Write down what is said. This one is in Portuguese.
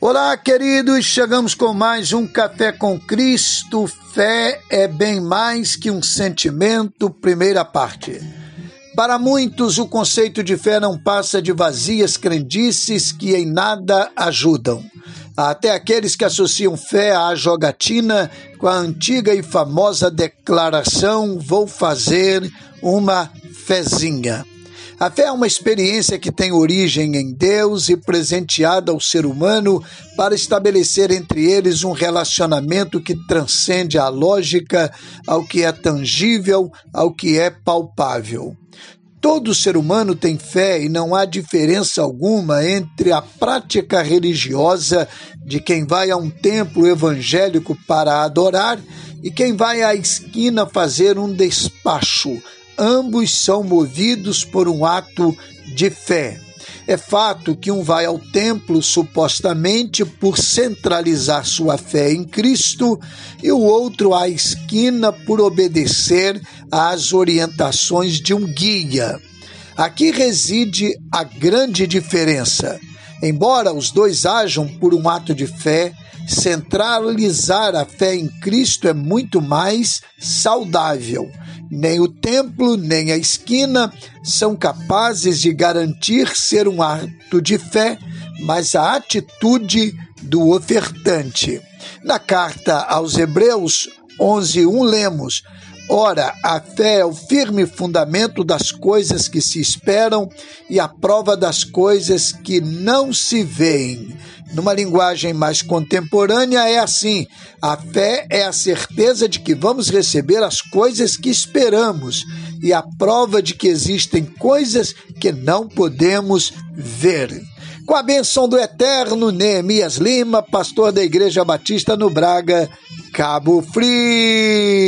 Olá, queridos, chegamos com mais um Café com Cristo. Fé é bem mais que um sentimento, primeira parte. Para muitos, o conceito de fé não passa de vazias crendices que em nada ajudam. Até aqueles que associam fé à jogatina com a antiga e famosa declaração: vou fazer uma fezinha. A fé é uma experiência que tem origem em Deus e presenteada ao ser humano para estabelecer entre eles um relacionamento que transcende a lógica, ao que é tangível, ao que é palpável. Todo ser humano tem fé e não há diferença alguma entre a prática religiosa de quem vai a um templo evangélico para adorar e quem vai à esquina fazer um despacho ambos são movidos por um ato de fé. É fato que um vai ao templo supostamente por centralizar sua fé em Cristo e o outro à esquina por obedecer às orientações de um guia. Aqui reside a grande diferença. Embora os dois ajam por um ato de fé, centralizar a fé em Cristo é muito mais saudável. Nem o templo, nem a esquina são capazes de garantir ser um ato de fé, mas a atitude do ofertante. Na carta aos Hebreus 11:1 lemos: Ora, a fé é o firme fundamento das coisas que se esperam e a prova das coisas que não se veem. Numa linguagem mais contemporânea, é assim: a fé é a certeza de que vamos receber as coisas que esperamos e a prova de que existem coisas que não podemos ver. Com a benção do eterno Neemias Lima, pastor da Igreja Batista no Braga, Cabo Frio.